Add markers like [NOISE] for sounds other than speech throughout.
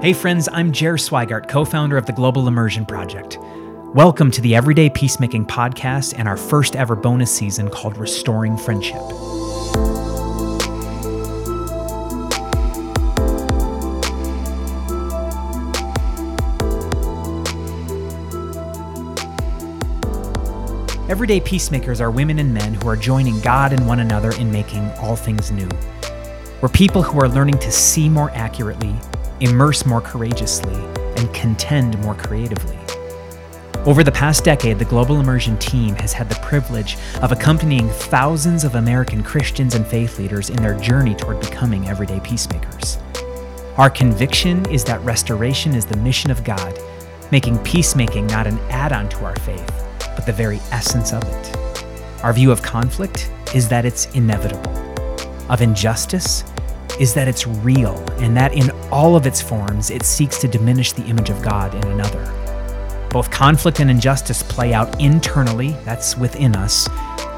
Hey, friends, I'm Jer Swigart, co founder of the Global Immersion Project. Welcome to the Everyday Peacemaking Podcast and our first ever bonus season called Restoring Friendship. Everyday peacemakers are women and men who are joining God and one another in making all things new. We're people who are learning to see more accurately, immerse more courageously, and contend more creatively. Over the past decade, the Global Immersion team has had the privilege of accompanying thousands of American Christians and faith leaders in their journey toward becoming everyday peacemakers. Our conviction is that restoration is the mission of God, making peacemaking not an add on to our faith, but the very essence of it. Our view of conflict is that it's inevitable, of injustice is that it's real and that in all of its forms it seeks to diminish the image of God in another. Both conflict and injustice play out internally, that's within us,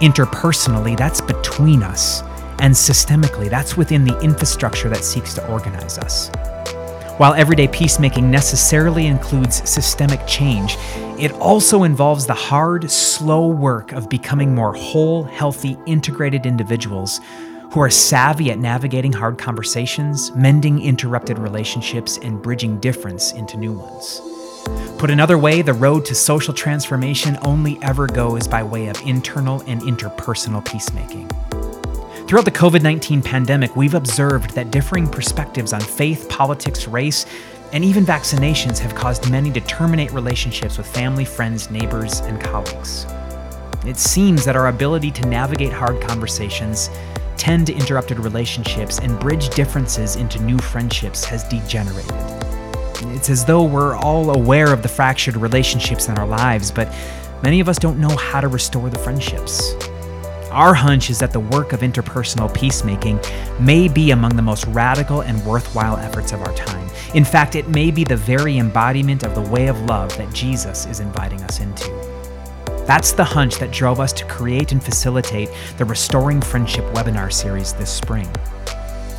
interpersonally, that's between us, and systemically, that's within the infrastructure that seeks to organize us. While everyday peacemaking necessarily includes systemic change, it also involves the hard, slow work of becoming more whole, healthy, integrated individuals who are savvy at navigating hard conversations, mending interrupted relationships, and bridging difference into new ones. Put another way, the road to social transformation only ever goes by way of internal and interpersonal peacemaking. Throughout the COVID 19 pandemic, we've observed that differing perspectives on faith, politics, race, and even vaccinations have caused many to terminate relationships with family, friends, neighbors, and colleagues. It seems that our ability to navigate hard conversations, tend to interrupted relationships, and bridge differences into new friendships has degenerated. It's as though we're all aware of the fractured relationships in our lives, but many of us don't know how to restore the friendships. Our hunch is that the work of interpersonal peacemaking may be among the most radical and worthwhile efforts of our time. In fact, it may be the very embodiment of the way of love that Jesus is inviting us into. That's the hunch that drove us to create and facilitate the Restoring Friendship webinar series this spring.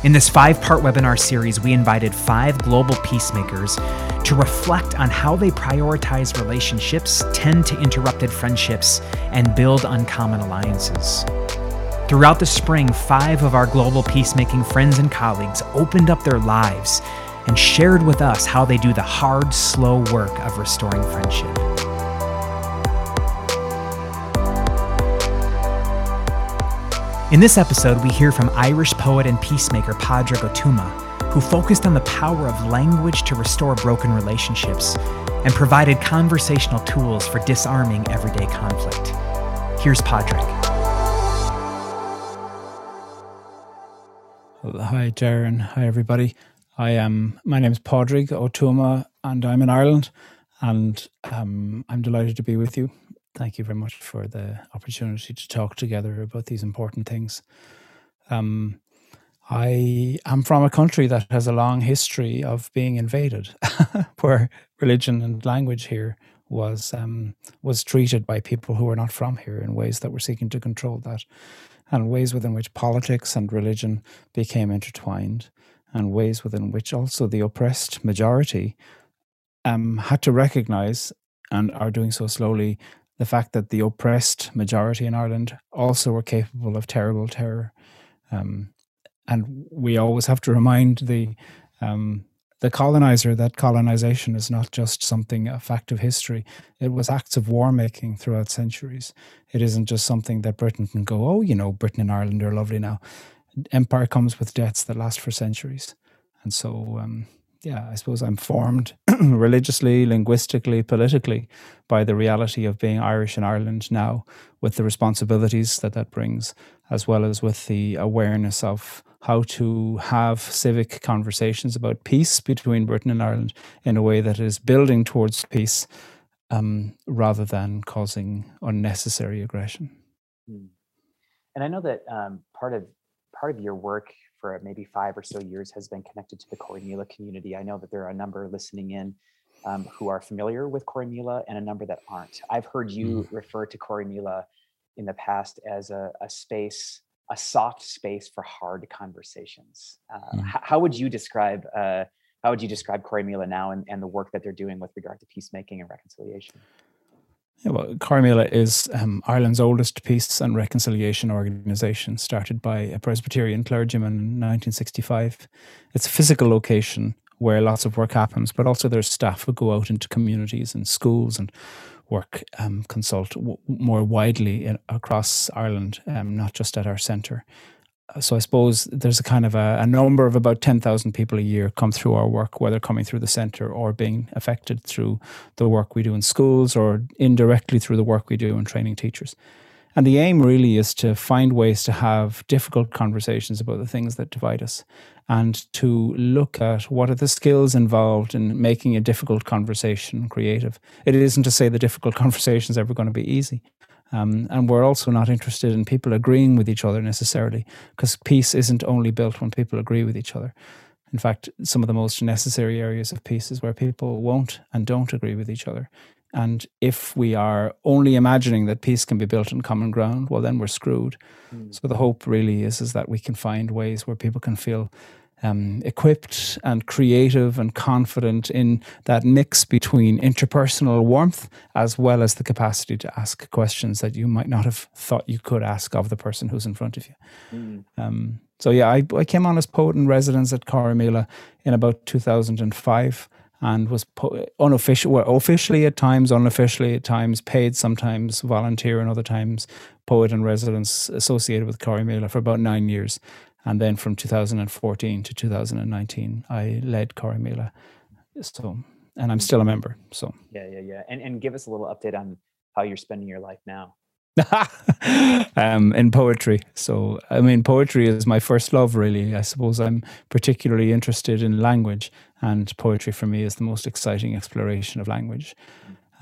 In this five part webinar series, we invited five global peacemakers to reflect on how they prioritize relationships, tend to interrupted friendships, and build uncommon alliances. Throughout the spring, five of our global peacemaking friends and colleagues opened up their lives and shared with us how they do the hard, slow work of restoring friendship. In this episode, we hear from Irish poet and peacemaker Pádraig Ó Tuama, who focused on the power of language to restore broken relationships and provided conversational tools for disarming everyday conflict. Here's Pádraig. Hi, Darren. Hi, everybody. I am. My name is Pádraig Ó Tuama, and I'm in Ireland. And um, I'm delighted to be with you thank you very much for the opportunity to talk together about these important things. Um, I am from a country that has a long history of being invaded, [LAUGHS] where religion and language here was um, was treated by people who were not from here in ways that were seeking to control that, and ways within which politics and religion became intertwined, and ways within which also the oppressed majority um, had to recognize and are doing so slowly the fact that the oppressed majority in Ireland also were capable of terrible terror. Um, and we always have to remind the um, the colonizer that colonization is not just something a fact of history. It was acts of war making throughout centuries. It isn't just something that Britain can go, oh, you know, Britain and Ireland are lovely now. Empire comes with debts that last for centuries, and so um, yeah, I suppose I'm formed [CLEARS THROAT] religiously, linguistically, politically by the reality of being Irish in Ireland now, with the responsibilities that that brings, as well as with the awareness of how to have civic conversations about peace between Britain and Ireland in a way that is building towards peace um, rather than causing unnecessary aggression. Hmm. And I know that um, part of part of your work for maybe five or so years has been connected to the Corrymeela community. I know that there are a number listening in um, who are familiar with Corrymeela and a number that aren't. I've heard you mm. refer to Corrymeela in the past as a, a, space, a soft space for hard conversations. Uh, mm. h- how would you describe uh, how would you describe Corrymeela now and, and the work that they're doing with regard to peacemaking and reconciliation? Yeah, well, Corrymeela is um, Ireland's oldest peace and reconciliation organisation, started by a Presbyterian clergyman in 1965. It's a physical location where lots of work happens, but also there's staff who go out into communities and schools and work, um, consult w- more widely in, across Ireland, um, not just at our centre Uh, so I suppose there's a kind of a, a number of about 10,000 people a year come through our work, whether coming through the centre or being affected through the work we do in schools or indirectly through the work we do in training teachers. And the aim really is to find ways to have difficult conversations about the things that divide us and to look at what are the skills involved in making a difficult conversation creative. It isn't to say the difficult [LAUGHS] conversation is ever going to be easy, um, and we're also not interested in people agreeing with each other necessarily, because peace isn't only built when people agree with each other. In fact, some of the most necessary areas of peace is where people won't and don't agree with each other. And if we are only imagining that peace can be built on common ground, well, then we're screwed. Mm. So the hope really is is that we can find ways where people can feel um, equipped and creative and confident in that mix between interpersonal warmth as well as the capacity to ask questions that you might not have thought you could ask of the person who's in front of you. Mm. Um, so yeah, I, I came on as poet in residence at Corrymeela in about 2005 and was po- unofficial, well, officially at times, unofficially at times, paid sometimes, volunteer and other times, poet in residence associated with Corrymeela for about nine years. And then from 2014 to 2019, I led Corrymeela. So, and I'm still a member. So, yeah, yeah, yeah. And, and give us a little update on how you're spending your life now. [LAUGHS] um, in poetry. So, I mean, poetry is my first love, really. I suppose I'm particularly interested in language, and poetry for me is the most exciting exploration of language.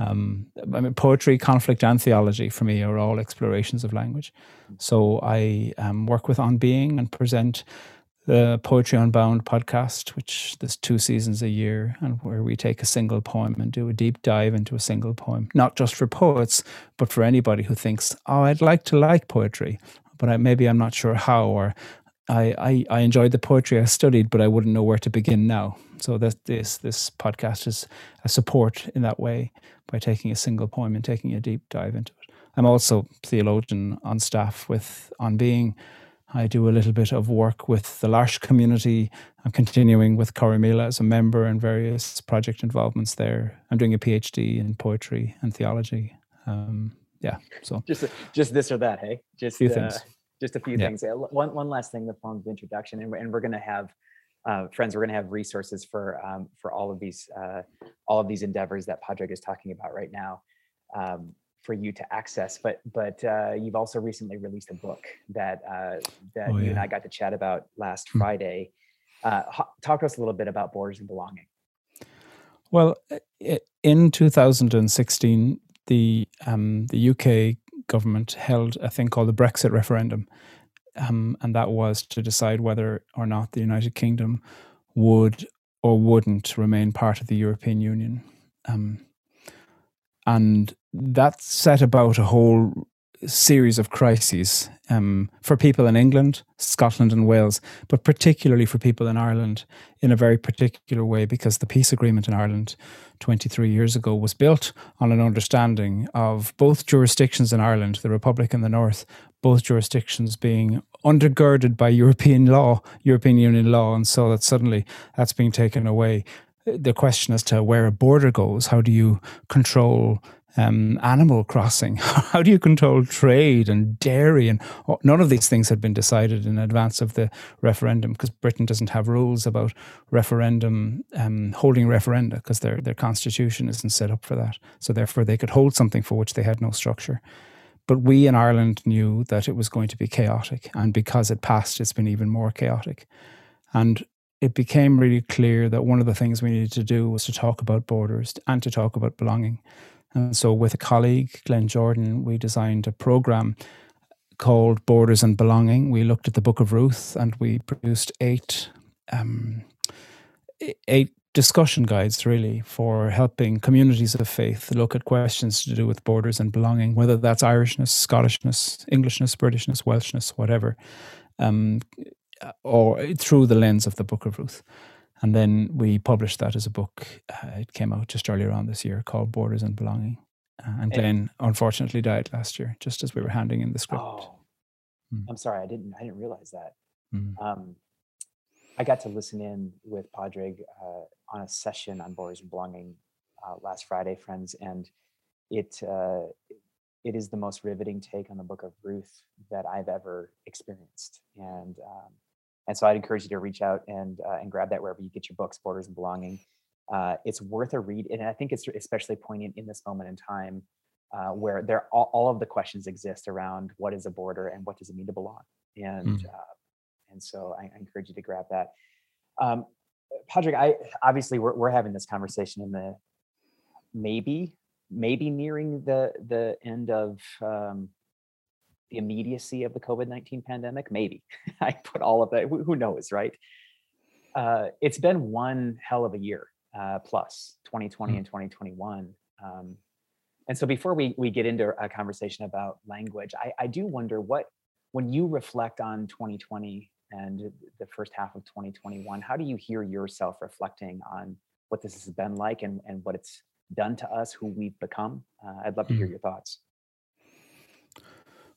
Um, I mean, poetry, conflict, and theology for me are all explorations of language. So I um, work with On Being and present the Poetry Unbound podcast, which there's two seasons a year, and where we take a single poem and do a deep dive into a single poem, not just for poets, but for anybody who thinks, oh, I'd like to like poetry, but I, maybe I'm not sure how, or I, I, I enjoyed the poetry I studied, but I wouldn't know where to begin now. So this this this podcast is a support in that way by taking a single poem and taking a deep dive into it. I'm also theologian on staff with On Being. I do a little bit of work with the L'Arche community. I'm continuing with Corrymeela as a member and various project involvements there. I'm doing a PhD in poetry and theology. Um, yeah, so just just this or that, hey, just a few uh, things. Just a few yeah. things. One one last thing, the form of introduction, and, and we're going to have uh, friends, we're going to have resources for um, for all of these uh, all of these endeavors that Padraig is talking about right now um, for you to access. But but uh, you've also recently released a book that uh, that oh, you and I got to chat about last mm-hmm. Friday. Uh, talk to us a little bit about borders and belonging. Well, in 2016, the um, the UK government held a thing called the Brexit referendum, um, and that was to decide whether or not the United Kingdom would or wouldn't remain part of the European Union. Um, and that set about a whole series of crises um, for people in England, Scotland, and Wales, but particularly for people in Ireland in a very particular way because the peace agreement in Ireland 23 years ago was built on an understanding of both jurisdictions in Ireland, the Republic and the North, both jurisdictions being undergirded by European [LAUGHS] law, European Union law, and so that suddenly that's being taken away. The question as to where a border goes, how do you control um, animal crossing? [LAUGHS] How do you control trade and dairy? And none of these things had been decided in advance of the referendum because Britain doesn't have rules about referendum um, holding referenda because their their constitution isn't set up for that. So therefore, they could hold something for which they had no structure. But we in Ireland knew that it was going to be chaotic, and because it passed, it's been even more chaotic. And it became really clear that one of the things we needed to do was to talk about borders and to talk about belonging. And so, with a colleague, Glenn Jordan, we designed a program called Borders and Belonging. We looked at the Book of Ruth and we produced eight um, eight discussion guides really for helping communities of faith look at questions to do with borders and belonging, whether that's Irishness, Scottishness, Englishness, Britishness, Welshness, whatever, um, or through the lens of the Book of Ruth. And then we published that as a book. Uh, it came out just earlier on this year called Borders and Belonging. Uh, and Glenn unfortunately died last year, just as we were handing in the script. Oh, mm. I'm sorry, I didn't I didn't realize that. Mm. Um, I got to listen in with Padraig uh, on a session on Borders and Belonging uh, last Friday, friends, and it uh, it is the most riveting take on the Book of Ruth that I've ever experienced, and um, and so I'd encourage you to reach out and uh, and grab that wherever you get your books, Borders and Belonging. Uh, it's worth a read, and I think it's especially poignant in this moment in time uh, where there all, all, of the questions exist around what is a border and what does it mean to belong, and mm. and so I, I, encourage you to grab that. Um, Padraig, I obviously we're we're having this conversation in the maybe maybe nearing the the end of um, the immediacy of the COVID 19 pandemic? Maybe. [LAUGHS] I put all of that, who knows, right? Uh, it's been one hell of a year uh, plus 2020 mm. and 2021. Um, and so before we, we get into a conversation about language, I, I do wonder what, when you reflect on 2020 and the first half of 2021, how do you hear yourself reflecting on what this has been like and, and what it's done to us, who we've become? Uh, I'd love to hear mm. your thoughts.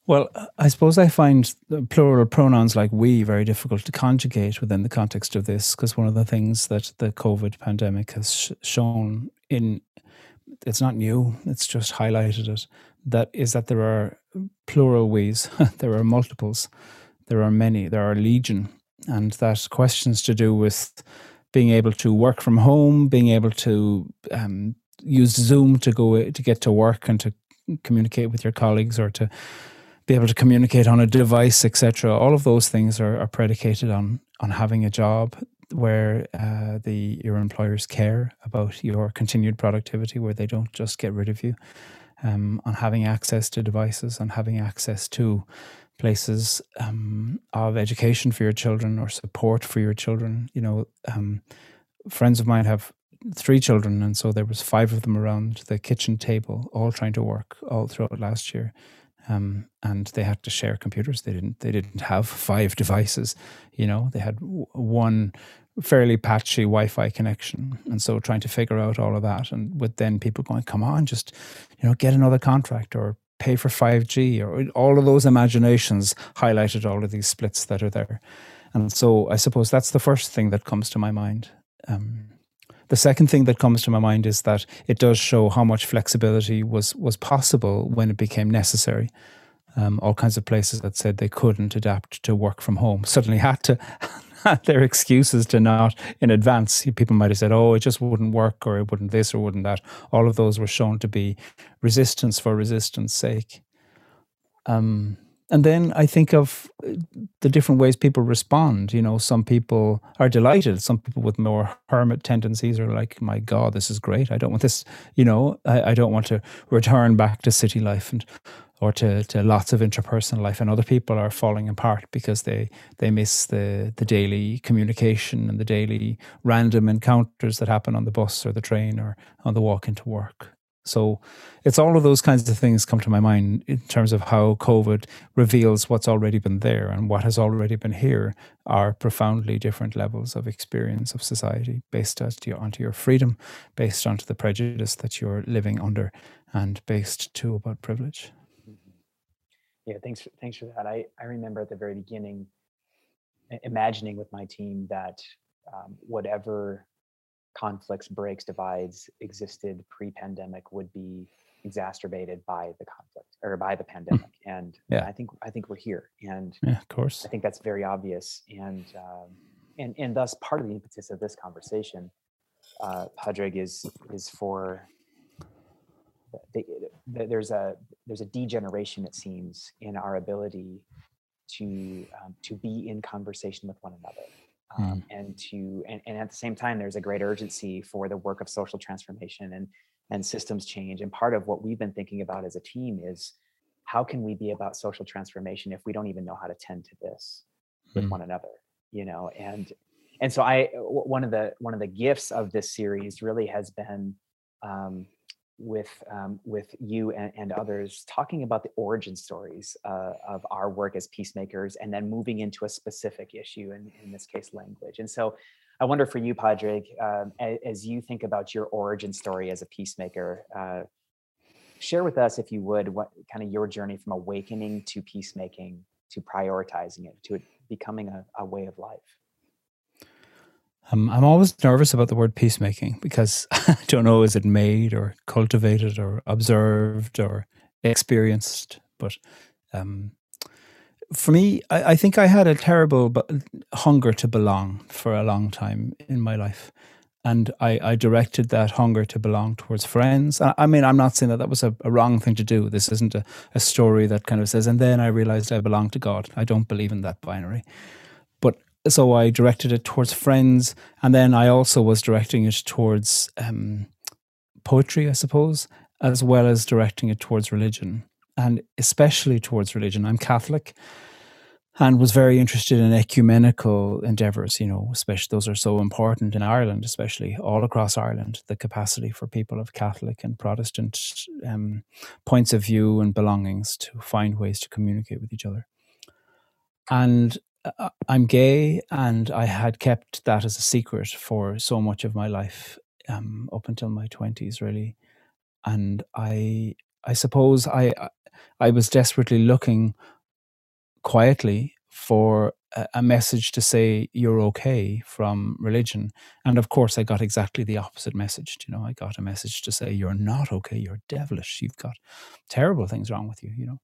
Well, I suppose I find plural pronouns like we very difficult to conjugate within the context of this because one of the things that the COVID pandemic has sh- shown in it's not new, it's just highlighted it that is that there are plural we's, [LAUGHS] there are multiples, there are many, there are legion, and that questions to do with being able to work from home, being able to um, use Zoom to go to get to work and to communicate with your colleagues or to be able to communicate on a device, etc. All of those things are, are predicated on on having a job where uh, the your employers care about your continued productivity, where they don't just get rid of you, um, on having access to devices, on having access to places um, of education for your children or support for your children. You know, um, friends of mine have three children, and so there was five of them around the kitchen table, all trying to work all throughout last year um, and they had to share computers. They didn't. They didn't have five devices. You know, they had w- one fairly patchy Wi-Fi connection, and so trying to figure out all of that, and with then people going, "Come on, just you know, get another contract or pay for five G," or all of those imaginations highlighted all of these splits that are there, and so I suppose that's the first thing that comes to my mind. Um, the second thing that comes to my mind is that it does show how much flexibility was was possible when it became necessary. Um, all kinds of places that said they couldn't adapt to work from home suddenly had to [LAUGHS] had their excuses to not in advance. People might have said, "Oh, it just wouldn't work," or "It wouldn't this," or "Wouldn't that." All of those were shown to be resistance for resistance' sake. Um, and then I think of uh, the different ways people respond. You know, some people are delighted. Some people with more hermit tendencies are like, "My God, this is great. I don't want this. You know, I, I don't want to return back to city life and or to, to lots of interpersonal life." And other people are falling apart because they they miss the the daily communication and the daily random encounters that happen on the bus or the train or on the walk into work. So it's all of those kinds of things come to my mind in terms of how COVID reveals what's already been there and what has already been here are profoundly different levels of experience of society based onto your freedom, based onto the prejudice that you're living under, and based too about privilege. Mm-hmm. Yeah, thanks. Thanks for that. I I remember at the very beginning imagining with my team that um, whatever conflicts, breaks, divides existed pre-pandemic would be exacerbated by the conflict or by the hmm. pandemic. And yeah. I think I think we're here, and yeah, of course, I think that's very obvious. And um, and and thus part of the impetus of this conversation, uh, Padraig, is is for the, the, there's a there's a degeneration it seems in our ability to um, to be in conversation with one another um, mm. and to and, and at the same time there's a great urgency for the work of social transformation and and systems change and part of what we've been thinking about as a team is how can we be about social transformation if we don't even know how to tend to this with mm. one another you know and and so i one of the one of the gifts of this series really has been um, with um, with you and, and, others talking about the origin stories uh, of our work as peacemakers and then moving into a specific issue in, in this case language and so I wonder for you, Padraig, um, as, you think about your origin story as a peacemaker, uh, share with us, if you would, what kind of your journey from awakening to peacemaking to prioritizing it to it becoming a, a way of life. Um, I'm always nervous about the word peacemaking because [LAUGHS] I don't know is it made or cultivated or observed or experienced. But um, for me, I, I, think I had a terrible hunger to belong for a long time in my life. And I, I directed that hunger to belong towards friends. I, I mean, I'm not saying that that was a, a wrong thing to do. This isn't a, a story that kind of says, and then I realized I belong to God. I don't believe in that binary. So I directed it towards friends. And then I also was directing it towards um, poetry, I suppose, as well as directing it towards religion and especially towards religion. I'm Catholic and was very interested in ecumenical endeavors, you know, especially those are so important in Ireland, especially all across Ireland, the capacity for people of Catholic and Protestant um, points of view and belongings to find ways to communicate with each other. And I'm gay, and I had kept that as a secret for so much of my life, um, up until my 20s, really. And I, I suppose I, I was desperately looking quietly for a, a message to say you're okay from religion. And of course, I got exactly the opposite message. You know, I got a message to say you're not okay. You're devilish. You've got terrible things wrong with you. You know.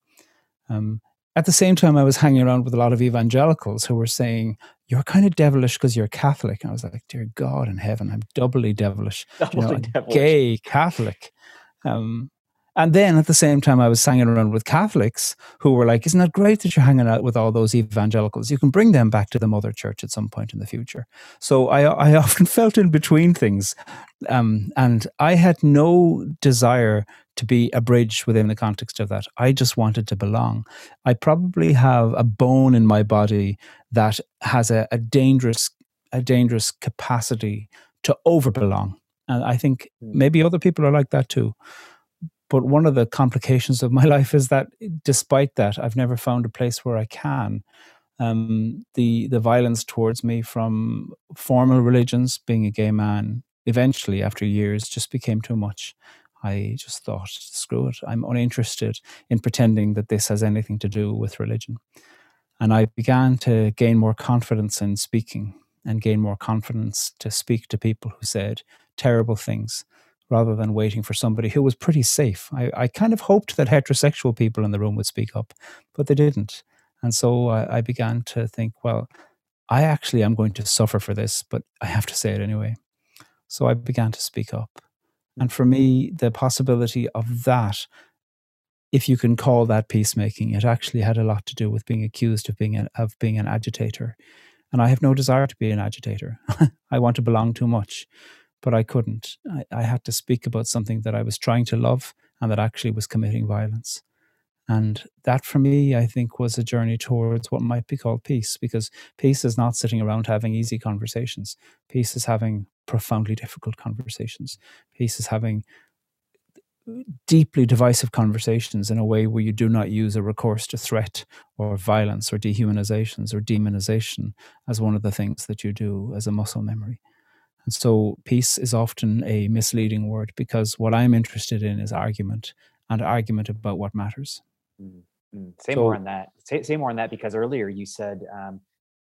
Um, at the same time, I was hanging around with a lot of evangelicals who were saying, You're kind of devilish because you're Catholic. And I was like, Dear God in heaven, I'm doubly devilish. Doubly you know, devilish. Gay Catholic. Um, and then at the same time, I was hanging around with Catholics who were like, Isn't that great that you're hanging out with all those evangelicals? You can bring them back to the mother church at some point in the future. So I, [LAUGHS] I often felt in between things. Um, and I had no desire to be a bridge within the context of that. I just wanted to belong. I probably have a bone in my body that has a, a dangerous, a dangerous capacity to overbelong. And I think hmm. maybe other people are like that too. But one of the complications of my [LAUGHS] life is that despite that, I've never found a place where I can. Um, the the violence towards me from formal religions, being a gay man, eventually after years just became too much. I just thought, screw it, I'm uninterested in pretending that this has anything to do with religion. And I began to gain more confidence in speaking and gain more confidence to speak to people who said terrible things rather than waiting for somebody who was pretty safe. I, I kind of hoped that heterosexual people in the room would speak up, but they didn't. And so I, I began to think, well, I actually am going to suffer for this, but I have to say it anyway. So I began to speak up. And for me, the possibility of that, if you can call that peacemaking, it actually had a lot to do with being accused of being an, of being an agitator. And I have no desire to be an agitator. [LAUGHS] I want to belong too much, but I couldn't. I, I had to speak about something that I was trying to love and that actually was committing violence. And that for me, I think, was a journey towards what might be called peace, because peace is not sitting around having easy conversations. Peace is having profoundly difficult conversations. Peace is having deeply divisive conversations in a way where you do not use a recourse to threat or violence or dehumanizations or demonization as one of the things that you do as a muscle memory. And so peace is often a misleading word because what I'm interested in is argument and argument about what matters. Mm-hmm. Say so, more on that. Say, say more on that because earlier you said um,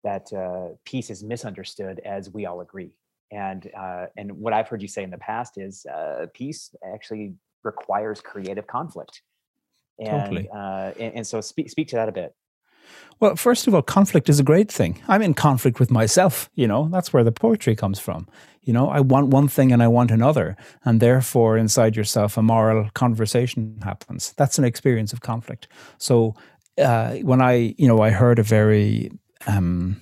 that uh, peace is misunderstood as we all agree. And uh, and what I've heard you say in the past is uh, peace actually requires creative conflict. And, totally. Uh, and, and so speak speak to that a bit. Well, first of all, conflict is a great thing. I'm in conflict with myself, you know, that's where the poetry comes from. You know, I want one thing and I want another. And therefore, inside yourself, a moral conversation happens. That's an experience of conflict. So, uh, when I, you know, I heard a very um,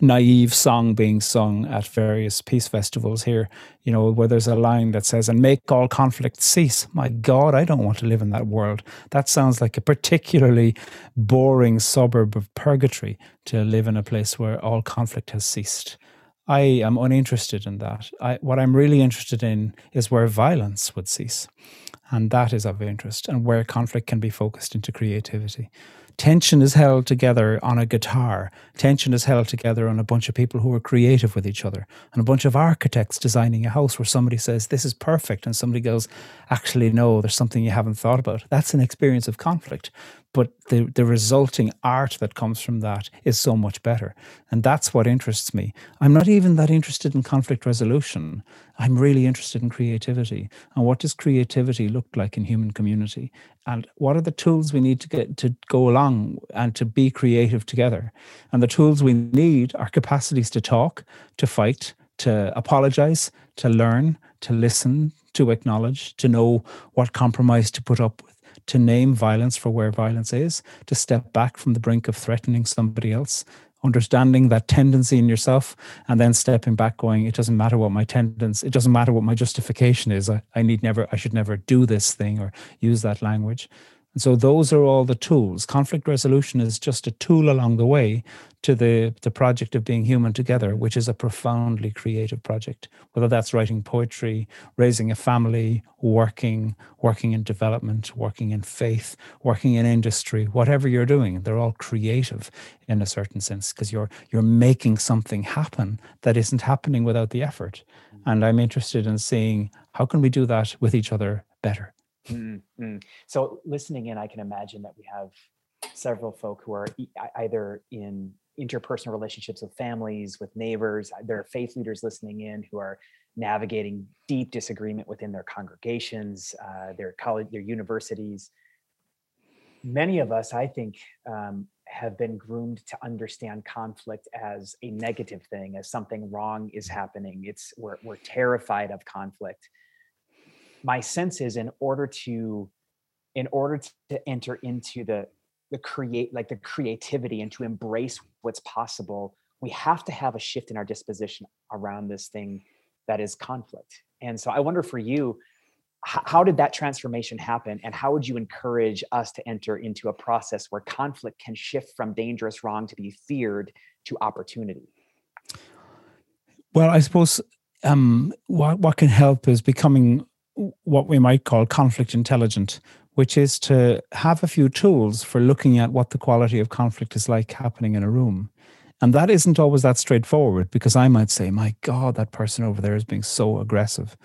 naive song being sung at various peace festivals here, you know, where there's a line that says, and make all conflict cease. My God, I don't want to live in that world. That sounds like a particularly boring suburb of purgatory to live in a place where all conflict has ceased. I am uninterested in that. I, what I'm really interested in is where violence would cease. And that is of interest, and where conflict can be focused into creativity Tension is held together on a guitar. Tension is held together on a bunch of people who are creative with each other, and a bunch of architects designing a house where somebody says, This is perfect. And somebody goes, Actually, no, there's something you haven't thought about. That's an experience of conflict but the, the resulting art that comes from that is so much better. And that's what interests me. I'm not even that interested in conflict resolution. I'm really interested in creativity. And what does creativity look like in human community? And what are the tools we need to get to go along and to be creative together? And the tools we need are capacities to talk, to fight, to apologize, to learn, to listen, to acknowledge, to know what compromise to put up with to name violence for where violence is, to step back from the brink of threatening somebody else, understanding that tendency in yourself, and then stepping back, going, it doesn't matter what my tendency, it doesn't matter what my justification is. I, I need never, I should never do this thing or use that language. And so those are all the tools. Conflict resolution is just a tool along the way to the, the project of being human together, which is a profoundly creative project, whether that's writing poetry, raising a family, working, working in development, working in faith, working in industry, whatever you're doing, they're all creative in a certain sense, because you're you're making something happen that isn't happening without the effort. Mm. And I'm interested in seeing how can we do that with each other better. Mm-hmm. So listening in, I can imagine that we have several folk who are e- either in interpersonal relationships with families, with neighbors. Uh, there are faith leaders listening in who are navigating deep disagreement within their congregations, uh, their college, their universities. Many of us, I think, um, have been groomed to understand conflict as a negative thing, as something wrong is happening. It's we're, we're terrified of conflict my sense is in order to in order to enter into the the create like the creativity and to embrace what's possible we have to have a shift in our disposition around this thing that is conflict. And so i wonder for you how did that transformation happen and how would you encourage us to enter into a process where conflict can shift from dangerous wrong to be feared to opportunity? Well i suppose um, what, what can help is becoming what we might call conflict intelligent, which is to have a few tools for looking at what the quality of conflict is like happening in a room. And that isn't always that straightforward because I might say, my God, that person over there is being so aggressive.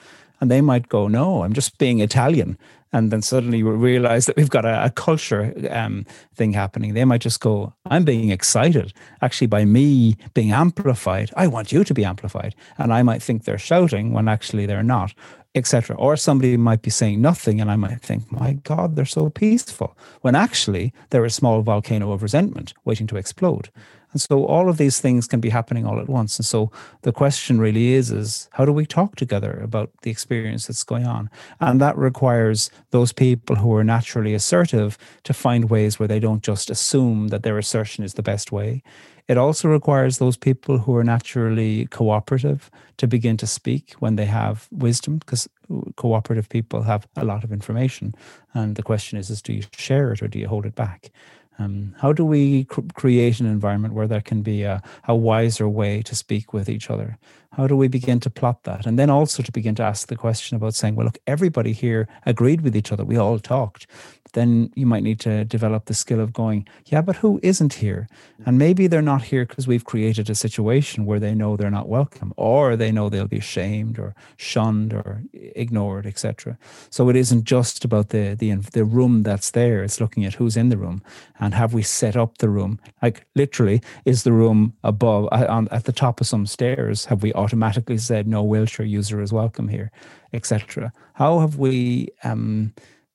And they might go, no, I'm just being Italian. And then suddenly we realize that we've got a, a culture um, thing happening. They might just go, I'm being excited actually by me being amplified. I want you to be amplified. And I might think they're shouting when actually they're not etc. Or somebody might be saying nothing, and I might think, my God, they're so peaceful, when actually they're a small volcano of resentment waiting to explode. And so all of these things can be happening all at once. And so the question really is, is how do we talk together about the experience that's going on? And that requires those people who are naturally assertive to find ways where they don't just assume that their assertion is the best way. It also requires those people who are naturally cooperative to begin to speak when they have wisdom, because cooperative people have a lot of information. And the question is, is do you share it or do you hold it back? Um, how do we cr- create an environment where there can be a, a wiser way to speak with each other? How do we begin to plot that? And then also to begin to ask the question about saying, well, look, everybody here agreed with each other. We all talked then you might need to develop the skill of going, yeah, but who isn't here? And maybe they're not here because we've created a situation where they know they're not welcome, or they know they'll be shamed or shunned or ignored, etc. So it isn't just about the the the room that's there. It's looking at who's in the room and have we set up the room? Like literally, is the room above on at the top of some stairs? Have we automatically said no wheelchair user is welcome here, etc. How have we um,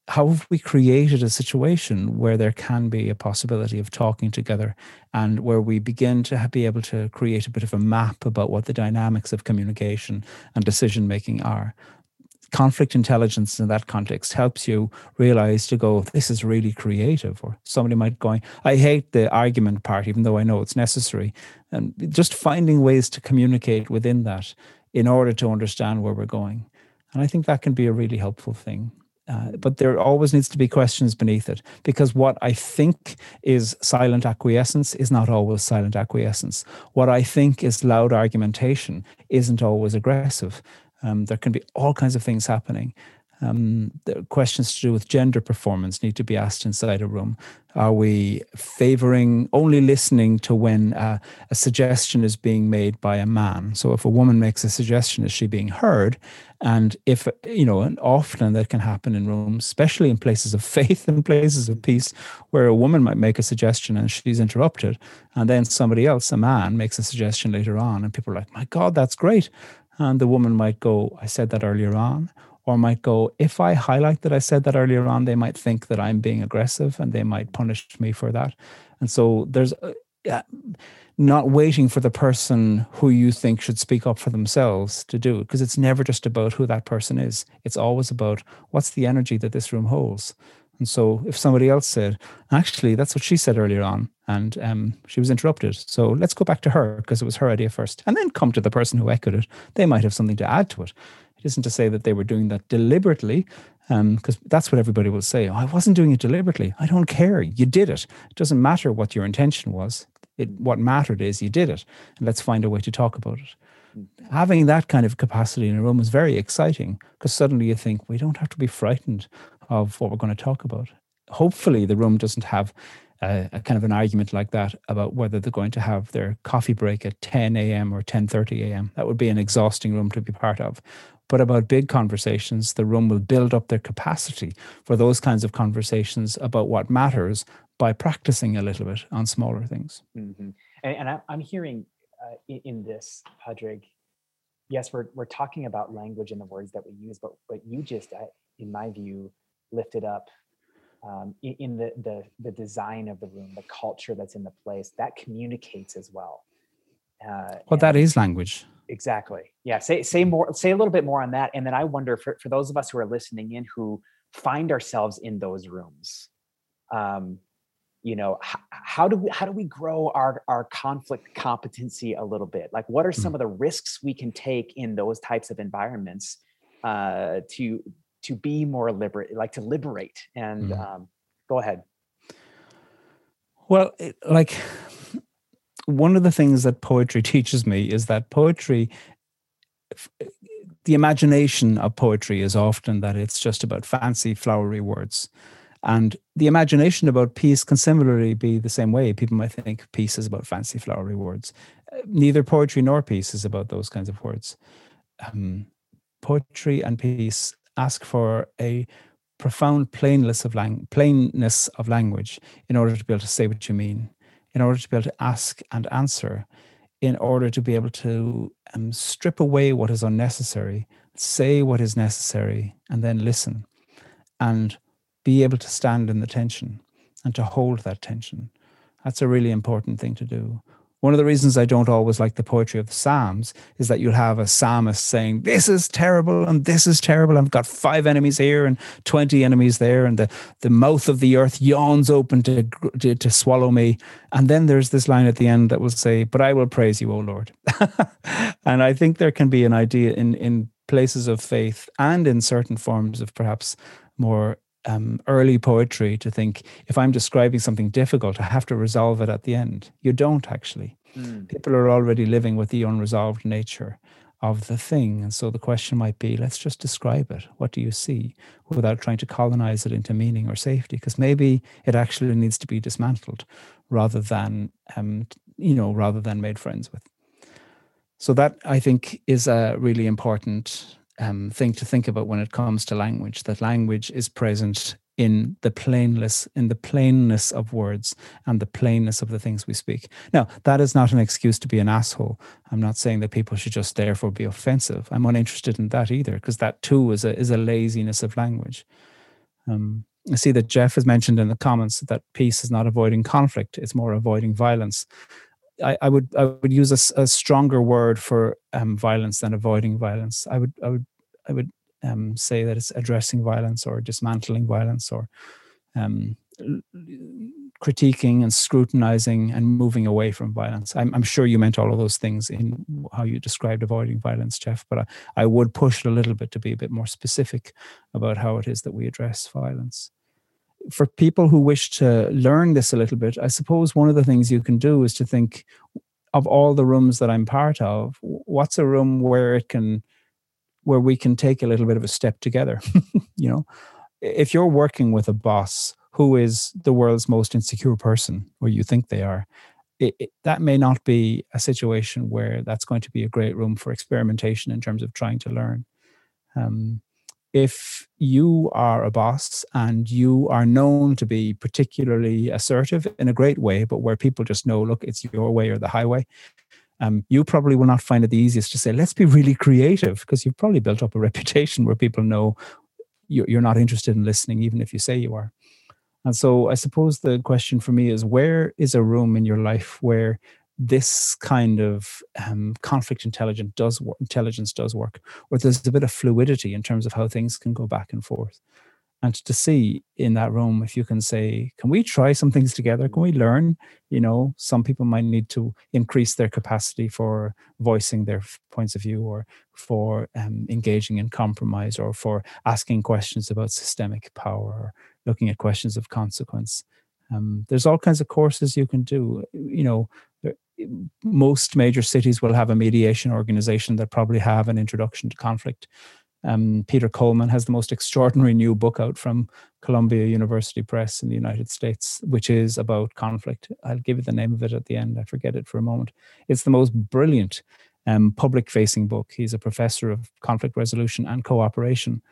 how have we created a situation where there can be a possibility of talking together and where we begin to be able to create a bit of a map about what the dynamics of communication and decision making are? Conflict intelligence in that context helps you realize to go this is really creative or somebody might go i hate the argument part even though i know it's necessary. And just finding ways to communicate within that in order to understand where we're going. And i think that can be a really helpful thing uh, but there always needs to be questions beneath it because what I think is silent acquiescence is not always silent acquiescence. What I think is loud argumentation isn't always aggressive. Um, there can be all kinds of things happening. Um, the questions to do with gender performance need to be asked inside a room. Are we favoring only listening to when uh, a suggestion is being made by a man? So if a woman makes a suggestion, is she being heard? And if, you know, and often that can happen in rooms, especially in places of [LAUGHS] faith and places of peace, where a woman might make a suggestion and she's interrupted. And then somebody else, a man, makes a suggestion later on. And people are like, my God, that's great. And the woman might go, I said that earlier on or might go, if I highlight that I said that earlier on, they might think that I'm being aggressive and they might punish me for that. And so there's uh, not waiting for the person who you think should speak up for themselves to do it, because it's never just about who that person is. It's always about what's the energy that this room holds. And so if somebody else said, actually, that's what she said earlier on, and um, she was interrupted. So let's go back to her because it was her idea first, and then come to the person who echoed it. They might have something to add to it. It isn't to say that they were doing that deliberately, because um, that's what everybody will say. Oh, I wasn't doing it deliberately. I don't care. You did it. It doesn't matter what your intention was. It, what mattered is you did it. And let's find a way to talk about it. Having that kind of capacity in a room is very exciting because suddenly you think we don't have to be frightened of what we're going to talk about. Hopefully, the room doesn't have a, a, kind of an argument like that about whether they're going to have their coffee break at 10 a.m. or 10:30 a.m. That would be an exhausting room to be part of but about big conversations, the room will build up their capacity for those kinds of conversations about what matters by practicing a little bit on smaller things. Mm-hmm. And, and, I'm hearing uh, in, this, Padraig, yes, we're, we're talking about language and the words that we use, but, but you just, in my view, lifted up um, in, the, the, the design of the room, the culture that's in the place, that communicates as well. Uh, well, that is language exactly yeah say say more say a little bit more on that and then i wonder for, for those of us who are listening in who find ourselves in those rooms um you know how, how do we how do we grow our our conflict competency a little bit like what are some mm. of the risks we can take in those types of environments uh to to be more liberate like to liberate and mm. um go ahead. Well it, like one of the things that poetry [LAUGHS] teaches me is that poetry the imagination of poetry is often that it's just about fancy flowery words. And the imagination about peace can similarly be the same way. People might think peace is about fancy flowery words. Neither poetry nor peace is about those kinds of words. Um, poetry and peace ask for a profound plainness of, lang- plainness of language in order to be able to say what you mean in order to be able to ask and answer, in order to be able to um, strip away what is unnecessary, say what is necessary, and then listen and be able to stand in the tension and to hold that tension. That's a really important thing to do. One of the reasons I don't always like the poetry of the Psalms is that you'll have a psalmist saying, This is terrible and this is terrible. I've got five enemies here and 20 enemies there, and the, the mouth of the earth yawns open to, to, to swallow me. And then there's this line at the end that will say, But I will praise you, O Lord. [LAUGHS] and I think there can be an idea in, in places of faith and in certain forms of perhaps more um, early poetry to think if I'm describing something difficult, I have to resolve it at the end. You don't actually. Mm. People are already living with the unresolved nature of the thing. And so the question might be let's just describe it. What do you see? Without trying to colonize it into meaning or safety, because maybe it actually needs to be dismantled rather than, um, you know, rather than made friends with. So that I think is a really important um, thing to think about when it comes to language. That language is present in the plainness, in the plainness of words and the plainness of the things we speak. Now, that is not an excuse to be an asshole. I'm not saying that people should just therefore be offensive. I'm uninterested in that either, because that too is a is a laziness of language. Um, I see that Jeff has mentioned in the comments that peace is not avoiding conflict; it's more avoiding violence. I, I would I would use a, a stronger word for um, violence than avoiding violence. I would I would I would um, say that it's addressing violence or dismantling violence or um, critiquing and scrutinizing and moving away from violence. I'm, I'm, sure you meant all of those things in how you described avoiding violence, Jeff, but I, I would push it a little bit to be a bit more specific about how it is that we address violence for people who wish to learn this a little bit, I suppose one of the things you can do is to think of all the rooms that I'm part of, what's a room where it can where we can take a little bit of a step together. [LAUGHS] you know, if you're working with a boss who is the world's most insecure person, or you think they are, it, it, that may not be a situation where that's going to be a great room for experimentation in terms of trying to learn. Um, if you are a boss and you are known to be particularly assertive in a great way, but where people just know, look, it's your way or the highway, um, you probably will not find it the easiest to say, let's be really creative, because you've probably built up a [LAUGHS] reputation where people know you're not interested in listening, even if you say you are. And so I suppose the question for me is where is a room in your life where this kind of um, conflict intelligence does work, intelligence does work, or there's a bit of fluidity in terms of how things can go back and forth. And to see in that room, if you can say, "Can we try some things together? Can we learn?" You know, some people might need to increase their capacity for voicing their points of view, or for um, engaging in compromise, or for asking questions about systemic power, or looking at questions of consequence. Um, there's all kinds of courses you can do. You know, most major cities will have a mediation organization that probably have an introduction to conflict. Um, Peter Coleman has the most extraordinary new book out from Columbia University Press in the United States, which is about conflict. I'll give you the name of it at the end. I forget it for a moment. It's the most brilliant um, public facing book. He's a professor of conflict resolution and cooperation.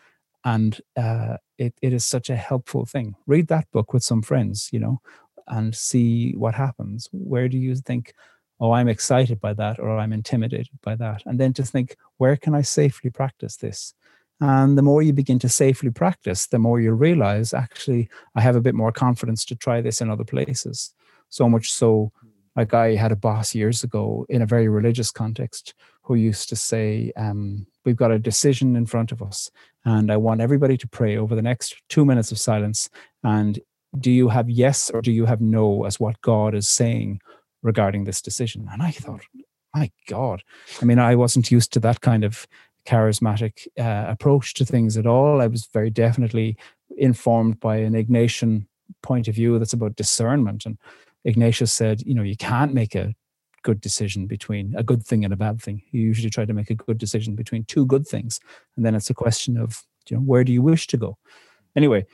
And uh, it, it is such a helpful thing. Read that book with some friends, you know, and see what happens. Where do you think oh, I'm excited by that or I'm intimidated by that. And then to think, where can I safely practice this? And the more you begin to safely practice, the more you realize actually, I have a bit more confidence to try this in other places. So much so, like I had a boss years ago in a very religious context who used to say, um, We've got a decision in front of us, and I want everybody to pray over the next two minutes of silence. And do you have yes or do you have no as what God is saying regarding this decision. And I thought, my God, I mean, I wasn't used to that kind of charismatic uh, approach to things at all. I was very definitely informed by an Ignatian point of view that's about discernment. And Ignatius said, you know, you can't make a good decision between a good thing and a bad thing. You usually try to make a good decision between two good things. And then it's a question of, you know, where do you wish to go? Anyway,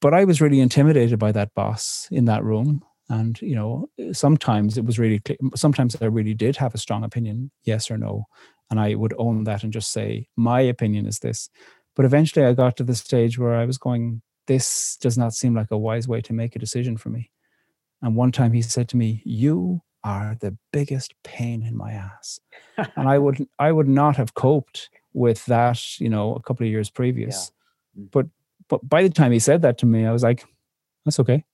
but I was really intimidated by that boss in that room and you know sometimes it was really clear. sometimes i really did have a strong opinion yes or no and i would own that and just say my opinion is this but eventually i got to the stage where i was going this does not seem like a wise way to make a decision for me and one time he said to me you are the biggest pain in my ass and i would i would not have coped with that you know a couple of years previous yeah. Mm. but but by the time he said that to me i was like that's okay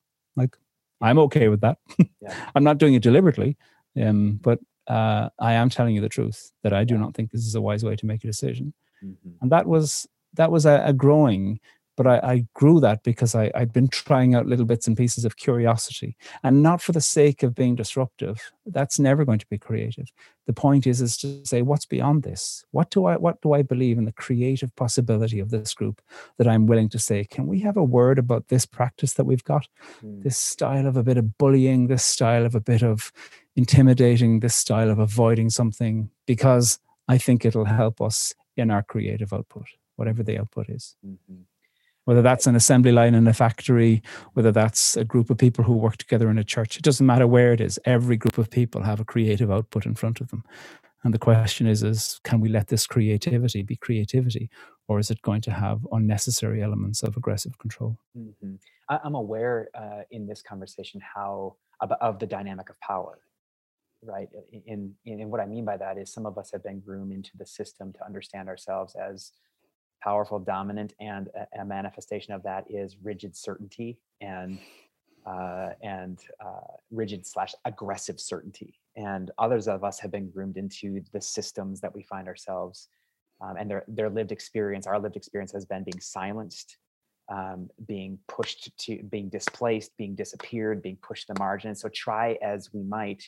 I'm okay with that. Yeah. [LAUGHS] I'm not doing it deliberately, um, but uh, I am telling you the truth that I do not think this is a wise way to make a decision. Mm-hmm. And that was that was a, a growing but I, I, grew that because I, I'd been trying out little bits and pieces of curiosity and not for the sake of being disruptive. That's never going to be creative. The point is, is to say, what's beyond this? What do I what do I believe in the creative possibility of this group that I'm willing to say, can we have a word about this practice that we've got? Mm. This style of a bit of bullying, this style of a bit of intimidating, this style of avoiding something, because I think it'll help us in our creative output, whatever the output is. Mm-hmm whether that's an assembly line in a factory, whether that's a group of people who work together in a church. It doesn't matter where it is. Every group of people have a creative output in front of them. And the question is, is can we let this creativity be creativity, or is it going to have unnecessary elements of aggressive control? Mm-hmm. I'm aware uh, in this conversation how of the dynamic of power, right? In, in, in what I mean by that is some of us have been groomed into the system to understand ourselves as powerful dominant and a, a manifestation of that is rigid certainty and uh, and uh, rigid slash aggressive certainty. And others of us have been groomed into the systems that we find ourselves um, and their their lived experience our lived experience has been being silenced um, being pushed to being displaced being disappeared being pushed to the margin. So try as we might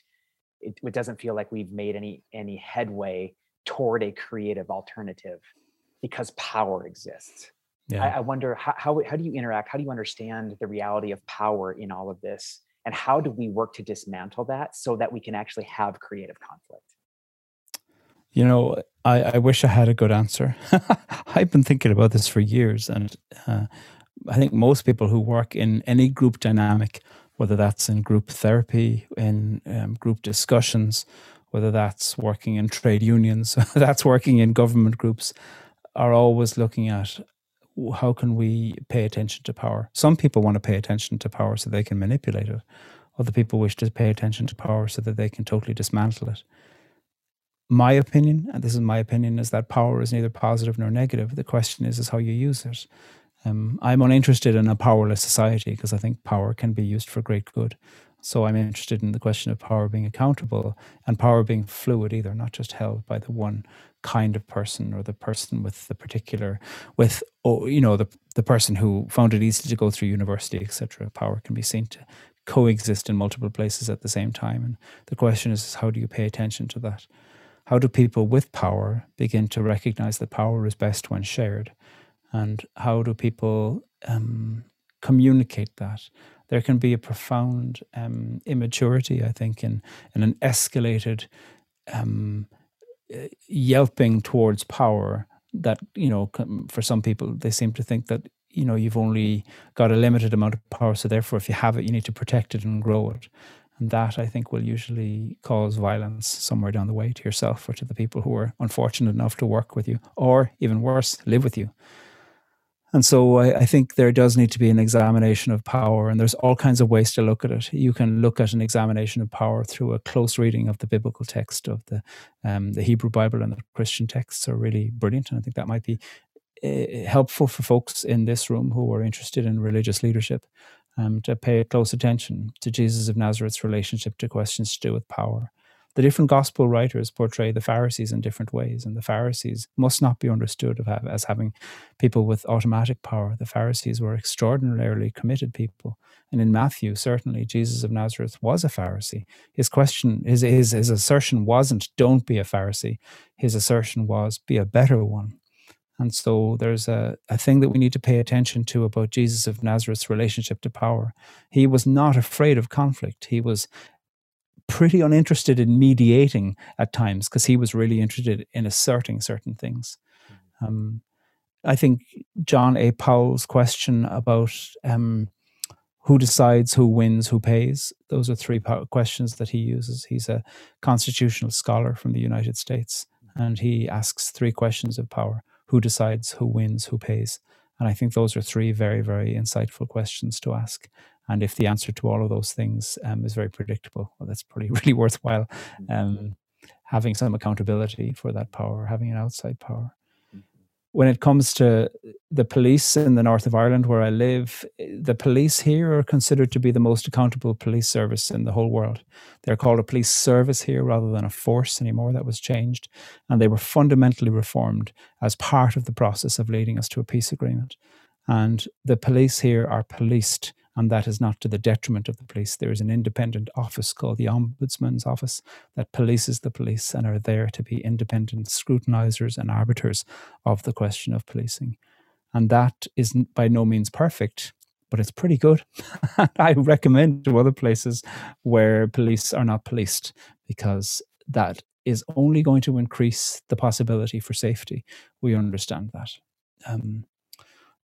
it, it doesn't feel like we've made any any headway toward a creative alternative because power exists. Yeah. I, I wonder how, how, how do you interact? How do you understand the reality of power in all of this? And how do we work to dismantle that so that we can actually have creative conflict? You know, I, I wish I had a good answer. [LAUGHS] I've been thinking about this for years, and uh, I think most people who work in any group dynamic, whether that's in group therapy, in um, group discussions, whether that's working in trade unions, [LAUGHS] that's working in government groups, are always looking at how can we pay attention to power. Some people want to pay attention to power so they can manipulate it. Other people wish to pay attention to power so that they can totally dismantle it. My opinion, and this is my opinion, is that power is neither positive nor negative. The question is, is how you use it. Um, I'm uninterested in a powerless society because I think power can be used for great good. So I'm interested in the question of power being accountable and power being fluid, either not just held by the one kind of person or the person with the particular with oh, you know the the person who found it easy to go through university, etc. Power can be seen to coexist in multiple places at the same time, and the question is, how do you pay attention to that? How do people with power begin to recognize that power is best when shared? and how do people um, communicate that? There can be a profound um, immaturity, I think, in, in an escalated um, uh, yelping towards power that, you know, for some people, they seem to think that, you know, you've only got a limited amount of power. So therefore, if you have it, you need to protect it and grow it. And that I think will usually cause violence somewhere down the way to yourself or to the people who are unfortunate enough to work with you, or even worse, live with you. And so I, I, think there does need to be an examination of power, and there's all kinds of ways to look at it. You can look at an examination of power through a close reading of the biblical text of the um, the Hebrew Bible and the Christian texts are really brilliant, and I think that might be uh, helpful for folks in this room who are interested in religious leadership um, to pay close attention to Jesus of Nazareth's relationship to questions to do with power the different gospel writers portray the Pharisees in different ways, and the Pharisees must not be understood as having people with automatic power. The Pharisees were extraordinarily committed people. And in Matthew, certainly Jesus of Nazareth was a Pharisee. His question, his, his, his assertion wasn't, don't be a Pharisee. His assertion was, be a better one. And so there's a, a thing that we need to pay attention to about Jesus of Nazareth's relationship to power. He was not afraid of conflict. He was pretty uninterested in mediating at times because he was really interested in asserting certain things. Mm-hmm. Um, I think John A. Powell's question about um, who decides, who wins, who pays, those are three questions that he uses. He's a constitutional scholar from the United States, mm-hmm. and he asks three questions of power who decides, who wins, who pays. And I think those are three very, very insightful questions to ask. And if the answer to all of those things um, is very predictable, well, that's probably [LAUGHS] really worthwhile mm-hmm. um, having some accountability for that power, having an outside power. Mm-hmm. When it comes to the police in the north of Ireland, where I live, the police here are considered to be the most accountable police service in the whole world. They're called a police service here rather than a force anymore. That was changed. And they were fundamentally reformed as part of the process of leading us to a peace agreement. And the police here are policed and that is not to the detriment of the police. There is an independent office called the Ombudsman's Office that polices the police and are there to be independent scrutinizers and arbiters of the question of policing. And that is by no means perfect, but it's pretty good. [LAUGHS] I recommend to other places where police are not policed because that is only going to increase the possibility for safety. We understand that. Um,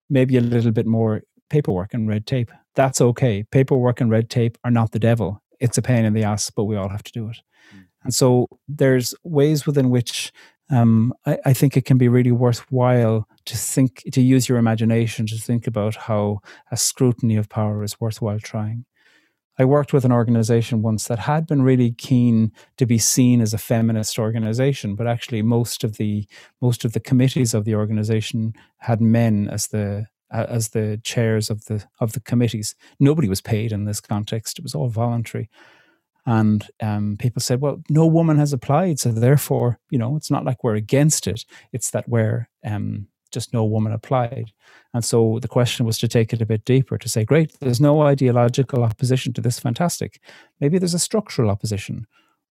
maybe a little bit more paperwork and red tape. That's okay. Paperwork and red tape are not the devil. It's a pain in the ass, but we all have to do it. Mm. And so there's ways within which um, I, I, think it can be really worthwhile to think, to use your imagination to think about how a scrutiny of power is worthwhile trying. I worked with an organization once that had been really keen to be seen as a feminist organization, but actually most of the most of the committees of the organization had men as the as the chairs of the of the committees. Nobody was paid in this context; it was all voluntary. And um, people said, "Well, no woman has applied, so therefore, you know, it's not like we're against it. It's that we're um, just no woman applied." And so the question was to take it a bit deeper to say, "Great, there's no ideological opposition to this. Fantastic. Maybe there's a structural opposition.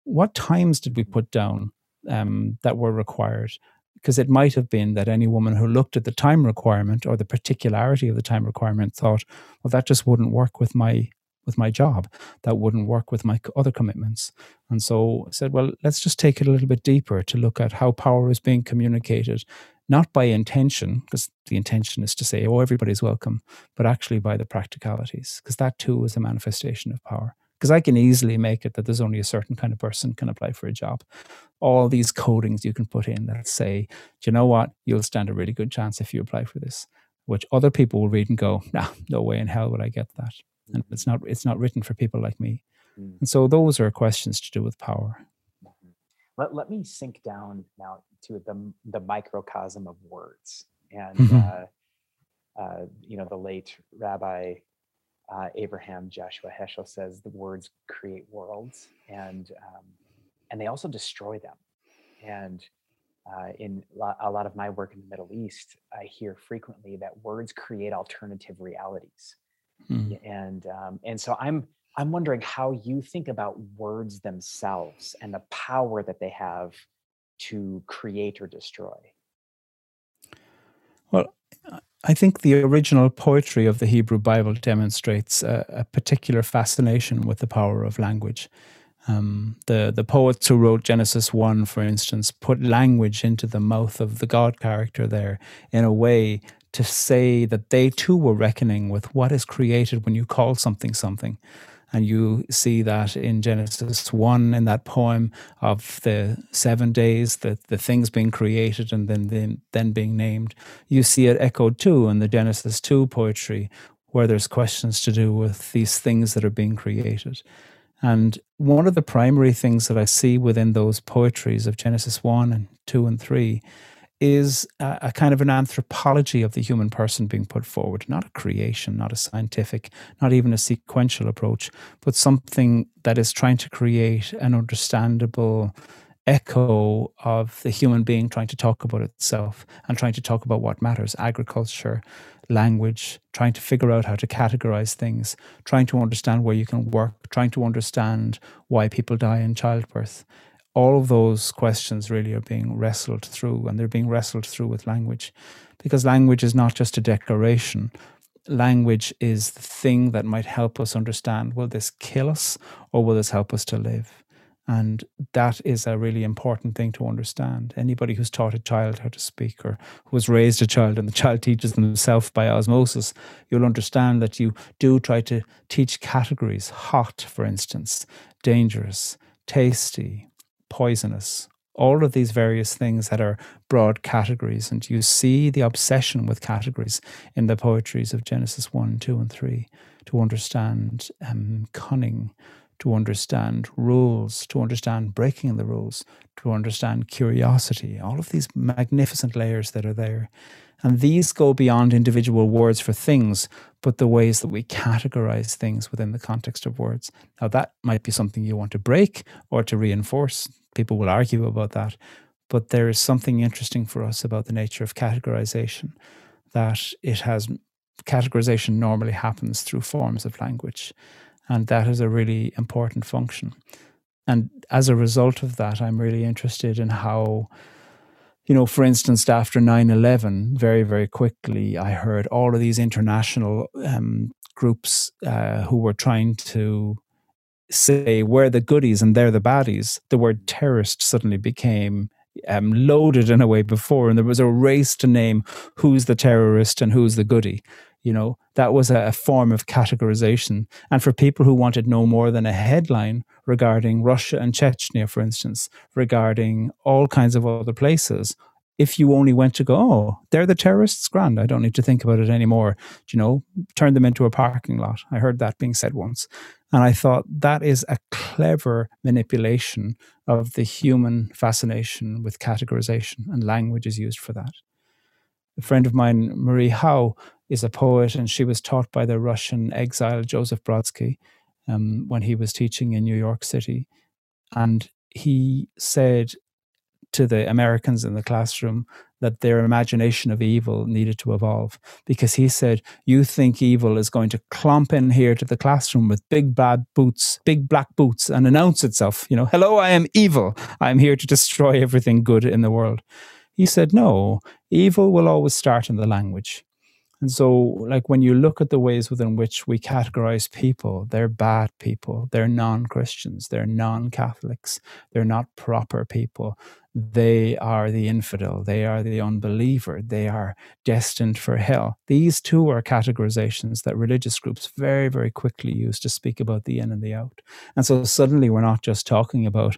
What times did we put down um, that were required? Because it might have been that any woman who looked at the time requirement or the particularity of the time requirement thought, well, that just wouldn't work with my with my job, that wouldn't work with my other commitments. And so I said, well, let's just take it a little bit deeper to look at how power is being communicated, not by intention, because the intention is to say, oh, everybody's welcome, but actually by the practicalities, because that too is a manifestation of power because I can easily make it that there's only a certain kind of person can apply for a job. All these codings you can put in that say, do you know what? You'll stand a really good chance if you apply for this, which other people will read and go, [LAUGHS] nah, no way in hell would I get that. And it's not it's not written for people like me. Mm. And so those are questions to do with power. Mm-hmm. Let, let me sink down now to the, the microcosm of words. And, mm-hmm. uh, uh, you know, the late Rabbi uh, Abraham Joshua Heschel says the words create worlds and um, and they also destroy them. And uh, in a lot of my work in the Middle East, I hear frequently that words create alternative realities. Hmm. And um, and so I'm I'm wondering how you think about words themselves and the power that they have to create or destroy. I think the original poetry of the Hebrew Bible demonstrates a, a particular fascination with the power of language. Um, the the poets who wrote Genesis one, for instance, put language into the mouth of the God character there in a way to say that they too were reckoning with what is created when you call something something. And you see that in Genesis 1 in that poem of the seven days, the, the things being created and then, then, then being named. You see it echoed too in the Genesis 2 poetry, where there's questions to do with these things that are being created. And one of the primary things that I see within those poetries of Genesis 1 and 2 and 3 is a, a, kind of an anthropology of the human person being put forward, not a creation, not a scientific, not even a sequential approach, but something that is trying to create an understandable echo of the human being trying to talk about itself and trying to talk about what matters agriculture, language, trying to figure out how to categorize things, trying to understand where you can work, trying to understand why people die in childbirth all of those questions really are being wrestled through, and they're being wrestled through with language, because language is not just a declaration. Language is the thing that might help us understand will this kill us or will this help us to live? And that is a really important thing to understand. Anybody who's taught a child how to speak or who has raised a child and the child teaches themselves by osmosis, you'll understand that you do try to teach categories hot, for instance, dangerous, tasty, poisonous, all of these various things that are broad categories. And you see the obsession with categories in the poetries of Genesis 1, 2, and 3 to understand um, cunning, to understand rules, to understand breaking the rules, to understand curiosity, all of these magnificent layers that are there. And these go beyond individual words for things, but the ways that we categorize things within the context of words. Now, that might be something you want to break or to reinforce. People will argue about that. But there is something interesting for us about the nature of categorization that it has categorization normally happens through forms of language. And that is a really important function. And as a result of that, I'm really interested in how you know, for instance, after 9 11, very, very quickly, I heard all of these international um, groups uh, who were trying to say we're the goodies and they're the baddies. The word terrorist suddenly became um, loaded in a way before, and there was a race to name who's the terrorist and who's the goody. You know, that was a, a form of categorization. And for people who wanted no more than a headline regarding Russia and Chechnya, for instance, regarding all kinds of other places, if you only went to go, oh, they're the terrorists, grand, I don't need to think about it anymore. You know, turn them into a parking lot. I heard that being said once. And I thought that is a clever manipulation of the human fascination with categorization, and language is used for that. A friend of mine, Marie Howe, is a poet, and she was taught by the Russian exile Joseph Brodsky um, when he was teaching in New York City. And he said to the Americans in the classroom that their imagination of evil needed to evolve because he said, You think evil is going to clomp in here to the classroom with big bad boots, big black boots, and announce itself, you know, hello, I am evil. I'm here to destroy everything good in the world. He said, No, evil will always start in the language. And so, like, when you look at the ways within which we categorize people, they're bad people, they're non Christians, they're non Catholics, they're not proper people, they are the infidel, they are the unbeliever, they are destined for hell. These two are categorizations that religious groups very, very quickly use to speak about the in and the out. And so suddenly we're not just talking about,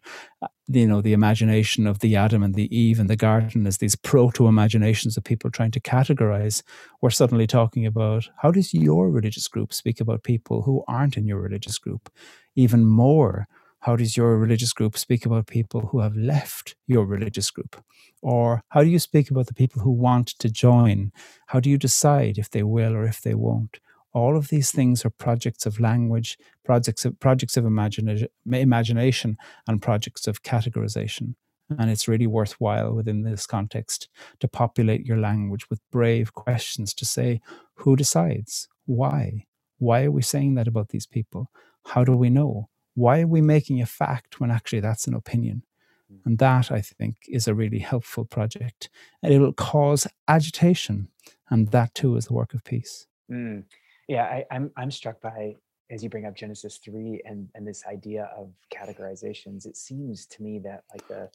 you know, the imagination of the Adam and the Eve and the garden as these proto imaginations of people trying to categorize. We're suddenly talking about how does your religious group speak about people who aren't in your religious group? Even more, how does your religious group speak about people who have left your religious group? Or how do you speak about the people who want to join? How do you decide if they will or if they won't? All of these things are projects of language, projects of, projects of imagina- imagination, and projects of categorization. And it's really worthwhile within this context to populate your language with brave questions to say, who decides? Why? Why are we saying that about these people? How do we know? why are we making a fact when actually that's an opinion? Hmm. And that, I think, is a really helpful project. And it'll cause agitation. And that too is the work of peace. Mm. Yeah, I, I'm I'm struck by as you bring up Genesis three and and this idea of categorizations. It seems to me that like the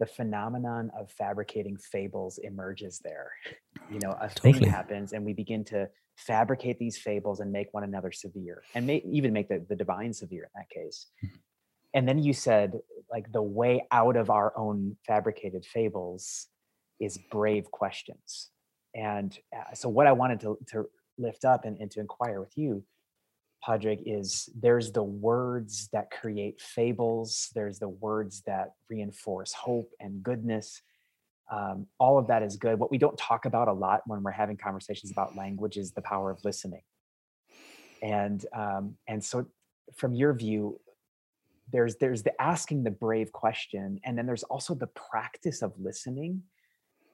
the phenomenon of fabricating fables emerges there. [LAUGHS] You know, a totally. thing happens and we begin to fabricate these fables and make one another severe and may even make the, the divine severe in that case. Mm-hmm. And then you said, like, the way out of our own fabricated fables is brave questions. And uh, so, what I wanted to, to lift up and, and to inquire with you, Padraig, is there's the words that create fables, there's the words that reinforce hope and goodness um, all of that is good. What we don't talk about a lot when we're having conversations about language is the power of listening. And um, and so, from your view, there's there's the asking the brave question, and then there's also the practice of listening.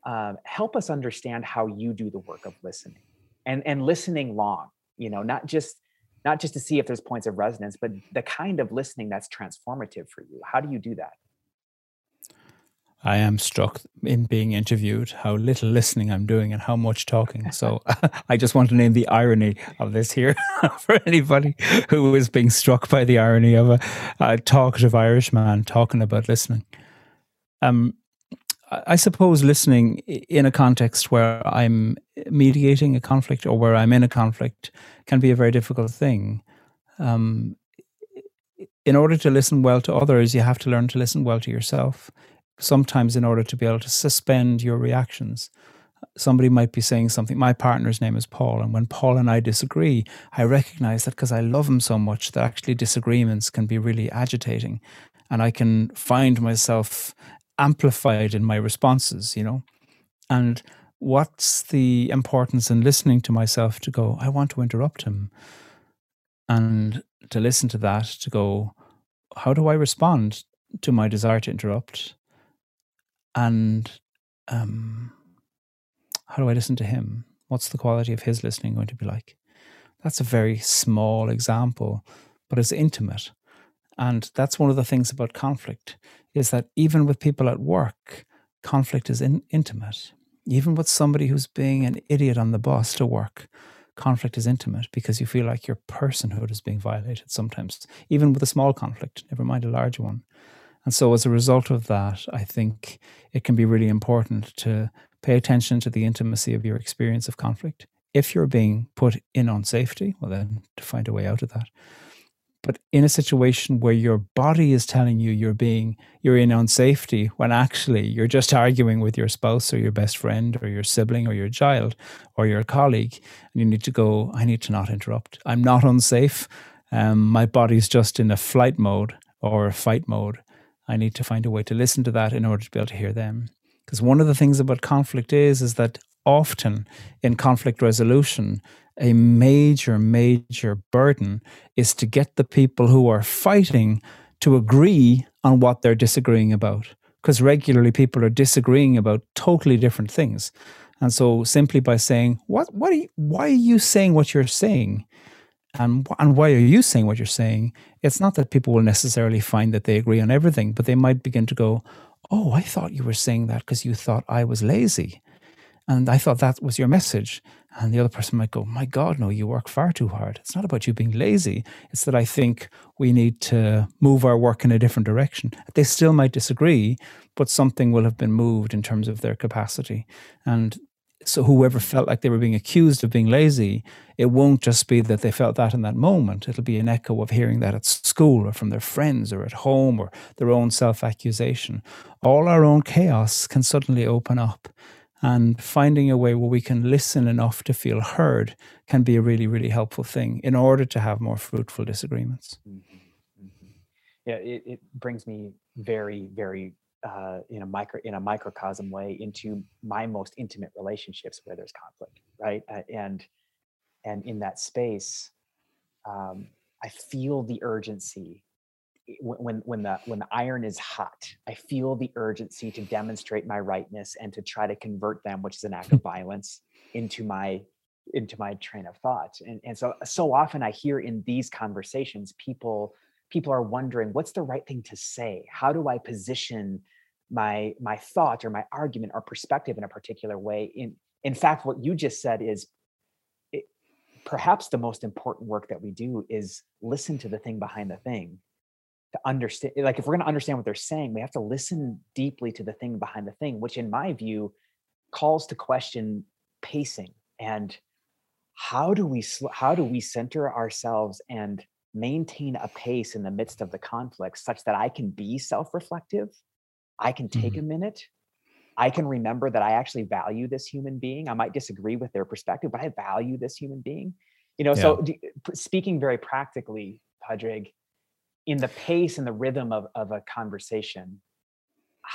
Um, help us understand how you do the work of listening, and and listening long. You know, not just not just to see if there's points of resonance, but the kind of listening that's transformative for you. How do you do that? I am struck in being interviewed how little listening I'm doing and how much talking. So [LAUGHS] [LAUGHS] I just want to name the irony of this here [LAUGHS] for anybody who is being struck by the irony of a, a talkative Irish man talking about listening. Um, I suppose listening in a context where I'm mediating a conflict or where I'm in a conflict can be a very difficult thing. Um, in order to listen well to others, you have to learn to listen well to yourself sometimes in order to be able to suspend your reactions. Somebody might be saying something. My partner's name is Paul, and when Paul and I disagree, I recognize that because I love him so much that actually disagreements can be really agitating, and I can find myself amplified in my responses, you know. And what's the importance in listening to myself to go, I want to interrupt him, and to listen to that, to go, how do I respond to my desire to interrupt? and um, how do I listen to him? What's the quality of his listening going to be like? That's a very small example, but it's intimate. And that's one of the things about conflict is that even with people at work, conflict is in, intimate. Even with somebody who's being an idiot on the bus to work, conflict is intimate because you feel like your personhood is being violated sometimes, even with a small conflict, never mind a large one. And so, as a result of that, I think it can be really important to pay attention to the intimacy of your experience of conflict. If you're being put in on safety, well, then to find a way out of that. But in a situation where your body is telling you you're being you're in on safety, when actually you're just arguing with your spouse or your best friend or your sibling or your child or your colleague, and you need to go, I need to not interrupt. I'm not unsafe. Um, my body's just in a flight mode or a fight mode I need to find a way to listen to that in order to be able to hear them. Because one of the things about conflict is is that often in conflict resolution, a major, major burden is to get the people who are fighting to agree on what they're disagreeing about. Because regularly people are disagreeing about totally different things. And so simply by saying, what, what are you, why are you saying what you're saying? And, and why are you saying what you're saying? It's not that people will necessarily find that they agree on everything, but they might begin to go, Oh, I thought you were saying that because you thought I was lazy. And I thought that was your message. And the other person might go, My God, no, you work far too hard. It's not about you being lazy. It's that I think we need to move our work in a different direction. They still might disagree, but something will have been moved in terms of their capacity. And so whoever felt like they were being accused of being lazy, it won't just be that they felt that in that moment. It'll be an echo of hearing that at school or from their friends or at home or their own self accusation. All our own chaos can suddenly open up. And finding a way where we can listen enough to feel heard can be a really, really helpful thing in order to have more fruitful disagreements. Mm-hmm. Mm-hmm. Yeah, it, it brings me very, very uh, in a micro in a microcosm way into my most intimate relationships where there's conflict right uh, and and in that space um, i feel the urgency Eh, when when the when the iron is hot i feel the urgency to demonstrate my rightness and to try to convert them which is an act of [LAUGHS] violence into my into my train of thought. And and so so often i hear in these conversations people people are wondering what's the right thing to say? How do i position my my thought or my argument or perspective in a particular way? In in fact what you just said is it, perhaps the most important work that we do is listen to the thing behind the thing to understand like if we're going to understand what they're saying we have to listen deeply to the thing behind the thing which in my view calls to question pacing and how do we how do we center ourselves and maintain a pace in the midst of the conflict such that i can be self-reflective I can take mm-hmm. a minute. I can remember that I actually value this human being. I might disagree with their perspective, but I value this human being. You know, yeah. so speaking very practically, Padraig, in the pace and the rhythm of, of a conversation,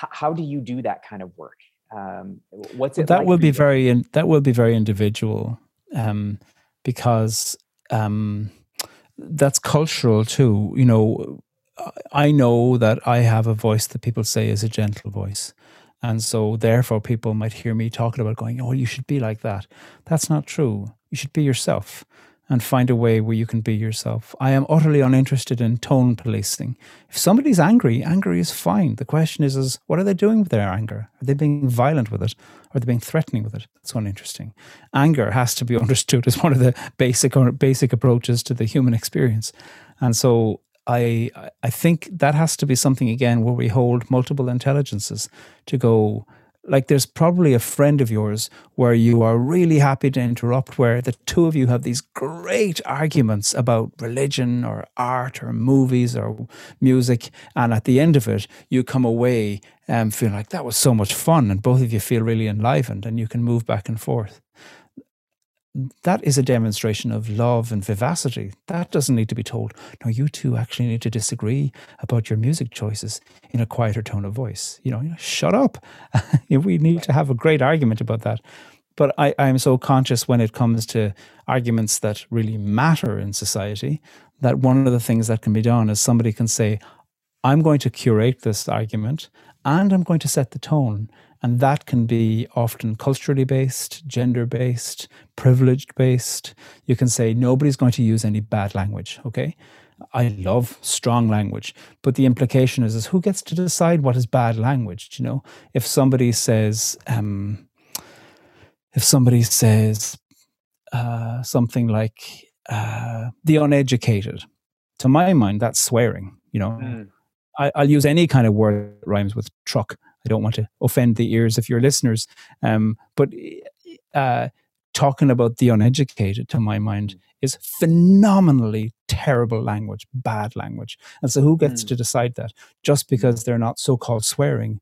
h- how do you do that kind of work? Um, what's it that like will be very in, that will be very individual um, because um, that's cultural too. You know, I know that I have a voice that people say is a gentle voice. And so, therefore, people might hear me talking about going, Oh, you should be like that. That's not true. You should be yourself and find a way where you can be yourself. I am utterly uninterested in tone policing. If somebody's angry, angry is fine. The question is, is what are they doing with their anger? Are they being violent with it? Are they being threatening with it? That's uninteresting. Anger has to be [LAUGHS] understood as one of the basic basic approaches to the human experience. And so I I think that has to be something again where we hold multiple intelligences to go like there's probably a friend of yours where you are really happy to interrupt where the two of you have these great arguments about religion or art or movies or music and at the end of it you come away um, feeling like that was so much fun and both of you feel really enlivened and you can move back and forth that is a demonstration of love and vivacity. That doesn't need to be told. No, you two actually need to disagree about your music choices in a quieter tone of voice. You know, you know shut up. [LAUGHS] we need to have a great argument about that. But I, I'm so conscious when it comes to arguments that really matter in society that one of the things that can be done is somebody can say, I'm going to curate this argument and I'm going to set the tone. And that can be often culturally based, gender based, privileged based. You can say nobody's going to use any bad language, okay? I love strong language, but the implication is, is who gets to decide what is bad language? you know, if somebody says, um, if somebody says uh, something like uh, the uneducated, to my mind, that's swearing. You know, mm. I, will use any kind of word that rhymes with truck. I don't want to offend the ears of your listeners, um, but uh, talking about the uneducated, to my mind, is phenomenally terrible language, bad language. And so, who gets mm. to decide that? Just because they're not so-called swearing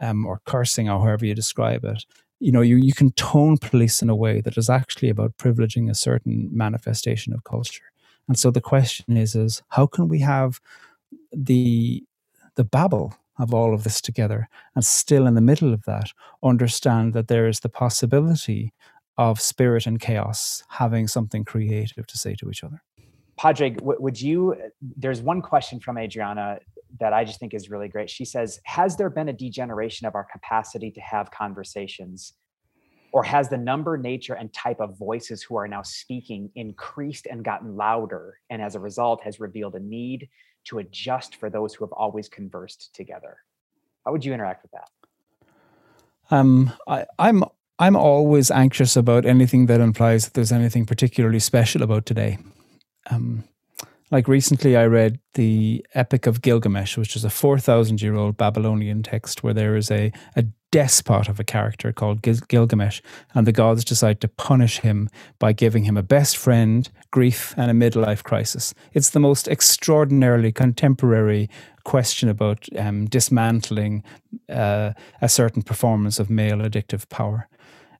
um, or cursing, or however you describe it, you know, you, you can tone police in a way that is actually about privileging a certain manifestation of culture. And so the question is, is how can we have the the babble of all of this together and still in the middle of that understand that there is the possibility of spirit and chaos having something creative to say to each other. Padraig, would you? There's one question from Adriana that I just think is really great. She says, Has there been a degeneration of our capacity to have conversations? Or has the number, nature, and type of voices who are now speaking increased and gotten louder? And as a result, has revealed a need to adjust for those who have always conversed together. How would you interact with that? Um, I, I'm I'm always anxious about anything that implies that there's anything particularly special about today. Um, like recently, I read the Epic of Gilgamesh, which is a 4,000 year old Babylonian text where there is a, a despot of a character called Gil- Gilgamesh, and the gods decide to punish him by giving him a best friend, grief, and a midlife crisis. It's the most extraordinarily contemporary question about um, dismantling uh, a certain performance of male addictive power.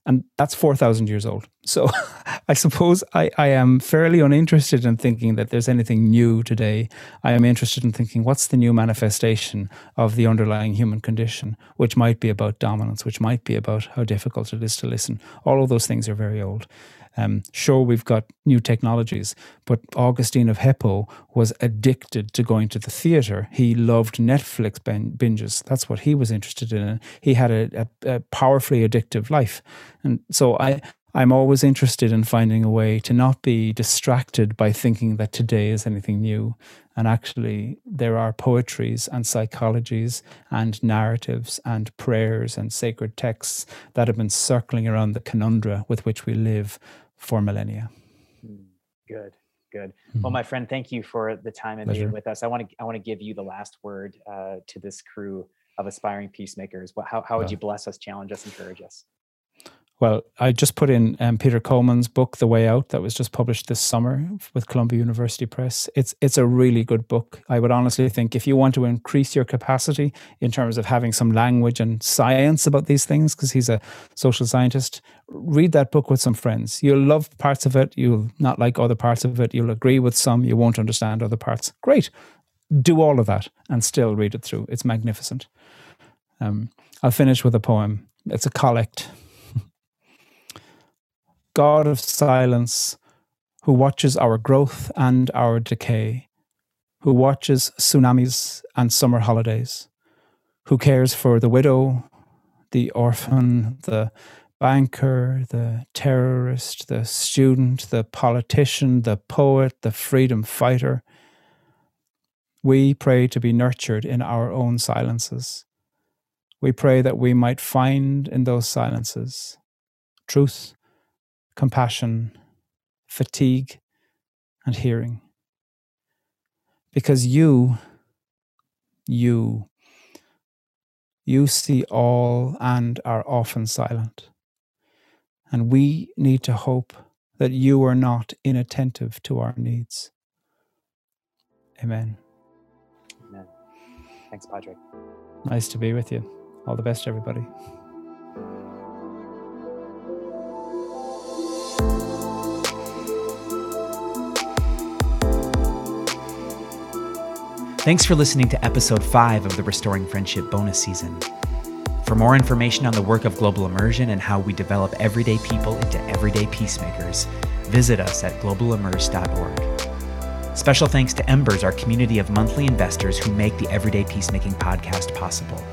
And that's 4,000 years old. So [LAUGHS] I suppose I, I am fairly uninterested in thinking that there's anything new today. I am interested in thinking what's the new manifestation of the underlying human condition, which might be about dominance, which might be about how difficult it is to listen. All of those things are very old. Um, sure, we've got new technologies, but Augustine of Hippo was addicted to going to the theater. He loved Netflix binges. That's what he was interested in. He had a, a, a powerfully addictive life. And so I, I'm always interested in finding a way to not be distracted by thinking that today is anything new. And actually, there are poetries and psychologies and narratives and prayers and sacred texts that have been circling around the conundrum with which we live for millennia. Hmm, good, good. Mm-hmm. Well, my friend, thank you for the time and being with us. I want to I want to give you the last word uh, to this crew of aspiring peacemakers. How how would you bless us, challenge us, encourage us? Well, I just put in um, Peter Coleman's book, The Way Out, that was just published this summer with Columbia University Press. It's it's a really good book. I would honestly think if you want to increase your capacity in terms of having some language and science about these things, because he's a social scientist, read that book with some friends. You'll love parts of it. You'll not like other parts of it. You'll agree with some. You won't understand other parts. Great. Do all of that and still read it through. It's magnificent. Um, I'll finish with a poem. It's a collect. God of silence, who watches our growth and our decay, who watches tsunamis and summer holidays, who cares for the widow, the orphan, the banker, the terrorist, the student, the politician, the poet, the freedom fighter. We pray to be nurtured in our own silences. We pray that we might find in those silences truth compassion, fatigue, and hearing. Because you, you, you see all and are often silent. And we need to hope that you are not inattentive to our needs. Amen. Amen. Thanks, Padraig. Nice to be with you. All the best, everybody. Thanks for listening to episode 5 of the Restoring Friendship bonus season. For more information on the work of Global Immersion and how we develop everyday people into everyday peacemakers, visit us at globalimmerse.org. Special thanks to Embers, our community of monthly investors who make the Everyday Peacemaking podcast possible.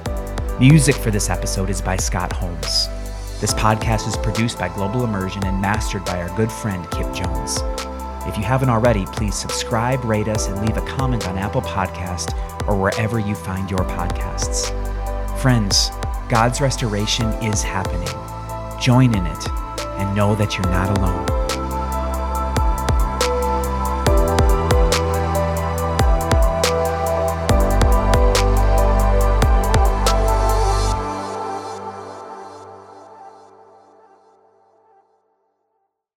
Music for this episode is by Scott Holmes. This podcast is produced by Global Immersion and mastered by our good friend Kip Jones. If you haven't already, please subscribe, rate us, and leave a comment on Apple Podcast or wherever you find your podcasts. Friends, God's restoration is happening. Join in it and know that you're not alone.